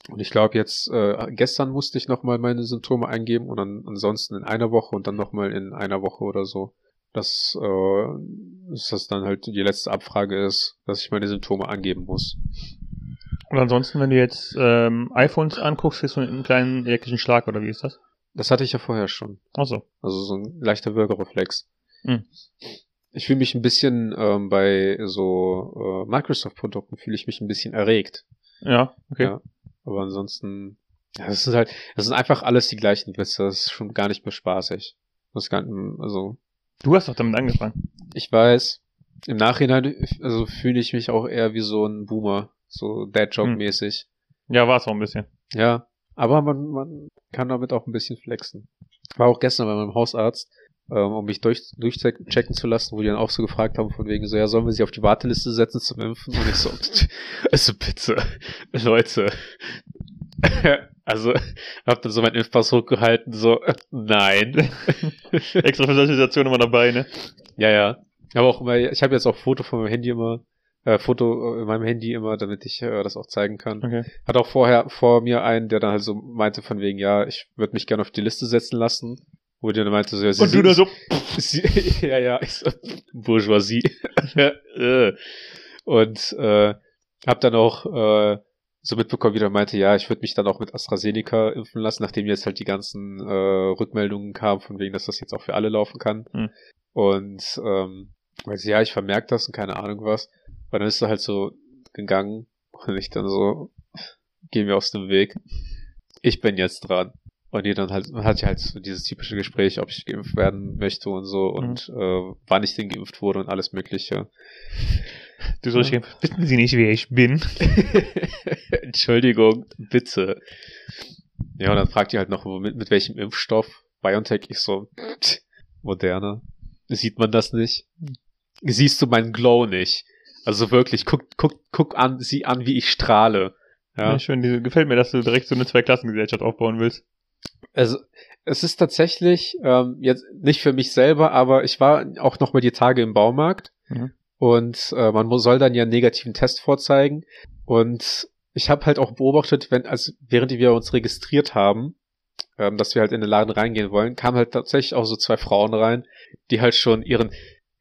Und ich glaube jetzt, äh, gestern musste ich nochmal meine Symptome eingeben und dann ansonsten in einer Woche und dann nochmal in einer Woche oder so. Dass, äh, dass das dann halt die letzte Abfrage ist, dass ich meine Symptome angeben muss. Und ansonsten, wenn du jetzt ähm, iPhones anguckst, kriegst du einen kleinen elektrischen Schlag oder wie ist das? Das hatte ich ja vorher schon. Ach so. Also so ein leichter Würgereflex. Hm. Ich fühle mich ein bisschen ähm, bei so äh, Microsoft-Produkten fühle ich mich ein bisschen erregt. Ja, okay. Ja. Aber ansonsten, ja, das ist halt, das sind einfach alles die gleichen Witze. Das ist schon gar nicht mehr spaßig. Das gar, also Du hast doch damit angefangen. ich weiß, im Nachhinein, also fühle ich mich auch eher wie so ein Boomer, so Dad-Joke-mäßig. Ja, war es auch ein bisschen. Ja, aber man, man kann damit auch ein bisschen flexen. War auch gestern bei meinem Hausarzt, ähm, um mich durch, durchchecken zu lassen, wo die dann auch so gefragt haben, von wegen so, ja, sollen wir sie auf die Warteliste setzen zum Impfen? Und ich so, also bitte, Leute. Also, hab dann so meinen Impfpass hochgehalten, so, nein. Extra für solche Situationen immer dabei, ne? Ja, ja. Aber auch immer, ich habe jetzt auch Foto von meinem Handy immer, äh, Foto in meinem Handy immer, damit ich äh, das auch zeigen kann. Okay. Hat auch vorher vor mir einen, der dann halt so meinte von wegen, ja, ich würde mich gerne auf die Liste setzen lassen. Wo der dann meinte so, ja, sie, Und du da so, sie, ja, ja, ich so, Bourgeoisie. Äh. Und äh, hab dann auch äh, so mitbekommen, wie der meinte, ja, ich würde mich dann auch mit AstraZeneca impfen lassen, nachdem jetzt halt die ganzen äh, Rückmeldungen kamen, von wegen, dass das jetzt auch für alle laufen kann. Hm. Und ähm, meinte, ja, ich vermerke das und keine Ahnung was. Weil dann ist er halt so gegangen und ich dann so, geh mir aus dem Weg. Ich bin jetzt dran. Und die dann halt, man hat ja halt so dieses typische Gespräch, ob ich geimpft werden möchte und so und äh, wann ich denn geimpft wurde und alles mögliche. du sollst ja. wissen Sie nicht, wer ich bin? Entschuldigung, bitte. Ja, und dann fragt ihr halt noch, mit, mit welchem Impfstoff. BioNTech, ich so, pff, Moderna. Sieht man das nicht? Siehst du meinen Glow nicht? Also wirklich, guck, guck, guck an, sieh an, wie ich strahle. Ja, Ja. schön. Diese, gefällt mir, dass du direkt so eine Zweiklassengesellschaft aufbauen willst. Also, es ist tatsächlich, ähm, jetzt nicht für mich selber, aber ich war auch noch mal die Tage im Baumarkt Mhm. und äh, man soll dann ja einen negativen Test vorzeigen und ich habe halt auch beobachtet, wenn, also während wir uns registriert haben, ähm, dass wir halt in den Laden reingehen wollen, kamen halt tatsächlich auch so zwei Frauen rein, die halt schon ihren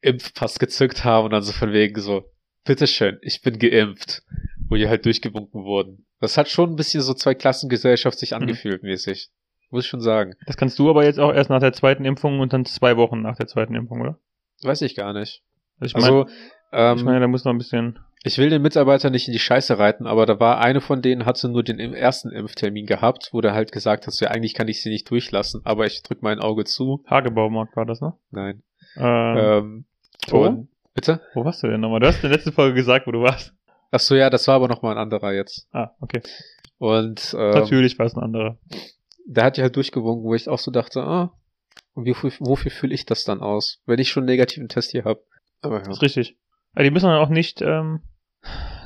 Impfpass gezückt haben und dann so von wegen so, bitteschön, ich bin geimpft, wo die halt durchgewunken wurden. Das hat schon ein bisschen so zwei Klassengesellschaft sich angefühlt mäßig. Muss ich schon sagen. Das kannst du aber jetzt auch erst nach der zweiten Impfung und dann zwei Wochen nach der zweiten Impfung, oder? Weiß ich gar nicht. Also ich meine, Also, ähm, ich meine, da muss noch ein bisschen. ich will den Mitarbeiter nicht in die Scheiße reiten, aber da war eine von denen, hatte nur den ersten Impftermin gehabt, wo der halt gesagt hat, so, ja, eigentlich kann ich sie nicht durchlassen, aber ich drück mein Auge zu. Hagebaumarkt war das, ne? Nein. Ähm, Ähm, und Bitte? Wo warst du denn nochmal? Du hast in der letzten Folge gesagt, wo du warst. Ach so, ja, das war aber noch mal ein anderer jetzt. Ah, okay. Und ähm, Natürlich war es ein anderer. der hat ja halt durchgewunken, wo ich auch so dachte, ah, und wie, wofür fühle ich das dann aus, wenn ich schon einen negativen Test hier habe? Aber ja. Das ist richtig. Aber die müssen dann auch nicht ähm,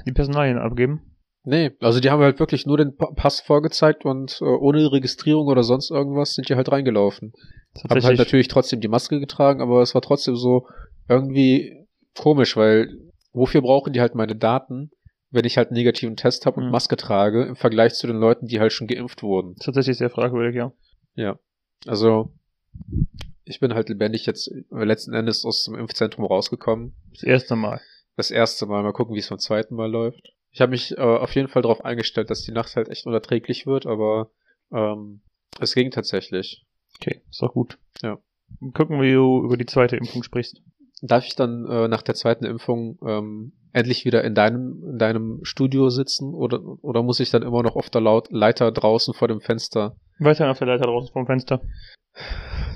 die Personalien abgeben. Nee, also die haben halt wirklich nur den Pa- Pass vorgezeigt und äh, ohne Registrierung oder sonst irgendwas sind die halt reingelaufen. Haben halt natürlich trotzdem die Maske getragen, aber es war trotzdem so irgendwie komisch, weil wofür brauchen die halt meine Daten, wenn ich halt einen negativen Test habe und Mhm. Maske trage, im Vergleich zu den Leuten, die halt schon geimpft wurden. Tatsächlich sehr fragwürdig, ja. Ja. Also, ich bin halt lebendig jetzt äh, letzten Endes aus dem Impfzentrum rausgekommen. Das erste Mal. Das erste Mal. Mal gucken, wie es beim zweiten Mal läuft. Ich habe mich äh, auf jeden Fall darauf eingestellt, dass die Nacht halt echt unerträglich wird, aber ähm, es ging tatsächlich. Okay, ist doch gut. Ja. Gucken, wie du über die zweite Impfung sprichst. Darf ich dann äh, nach der zweiten Impfung ähm, endlich wieder in deinem, in deinem Studio sitzen oder, oder muss ich dann immer noch auf der Laut Leiter draußen vor dem Fenster? Weiter auf der Leiter draußen vom Fenster.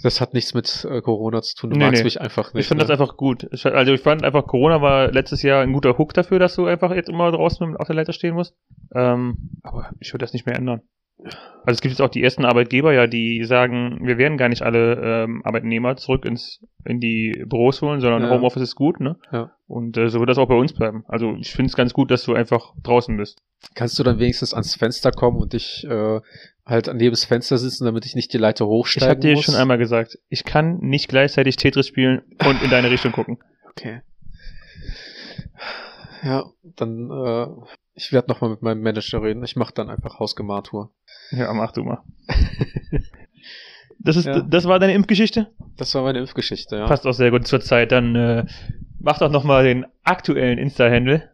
Das hat nichts mit äh, Corona zu tun. Du Nee, magst nee. mich einfach nicht. ich fand ne? das einfach gut. Ich, also ich fand einfach, Corona war letztes Jahr ein guter Hook dafür, dass du einfach jetzt immer draußen auf der Leiter stehen musst. Ähm, aber ich würde das nicht mehr ändern. Also es gibt jetzt auch die ersten Arbeitgeber ja, die sagen, wir werden gar nicht alle ähm, Arbeitnehmer zurück ins in die Büros holen, sondern Ja. Homeoffice ist gut, ne? Ja. Und äh, so wird das auch bei uns bleiben. Also ich finde es ganz gut, dass du einfach draußen bist. Kannst du dann wenigstens ans Fenster kommen und dich äh, halt neben das Fenster sitzen, damit ich nicht die Leiter Ich hochsteigen habe dir muss? schon einmal gesagt, ich kann nicht gleichzeitig Tetris spielen und in deine Richtung gucken. Okay. Ja, dann äh, ich werde nochmal mit meinem Manager reden. Ich mache dann einfach Hausgematur. Ja, mach du mal. Das ist, Ja. das war deine Impfgeschichte? Das war meine Impfgeschichte, ja. Passt auch sehr gut zur Zeit. Dann äh, mach doch nochmal den aktuellen Insta-Handle,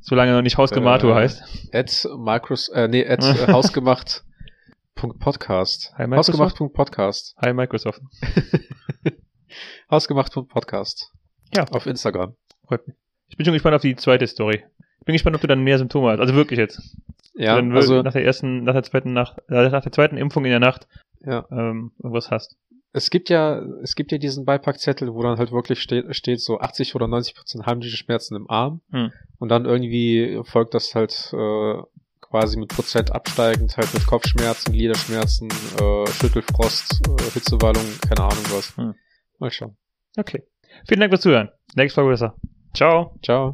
solange er noch nicht Hausgematur Äh, heißt. At Micros, äh, nee, at äh, hausgemacht.podcast. Hi, Microsoft. Hausgemacht.podcast. Hi Microsoft. Hausgemacht.podcast. Ja. Auf Instagram. Freut mich. Ich bin schon gespannt auf die zweite Story. Ich bin gespannt, ob du dann mehr Symptome hast. Also wirklich jetzt. Ja, dann also, nach der ersten, nach der zweiten Nacht, äh, nach der zweiten Impfung in der Nacht ja. ähm, irgendwas hast. Es gibt ja, es gibt ja diesen Beipackzettel, wo dann halt wirklich steht, steht so 80 oder 90 Prozent heimliche Schmerzen im Arm. Hm. Und dann irgendwie folgt das halt äh, quasi mit Prozent absteigend, halt mit Kopfschmerzen, Gliederschmerzen, äh, Schüttelfrost, äh, Hitzewallung, keine Ahnung was. Hm. Mal schauen. Okay. Vielen Dank fürs Zuhören. Nächste Folge besser. Ciao. Ciao.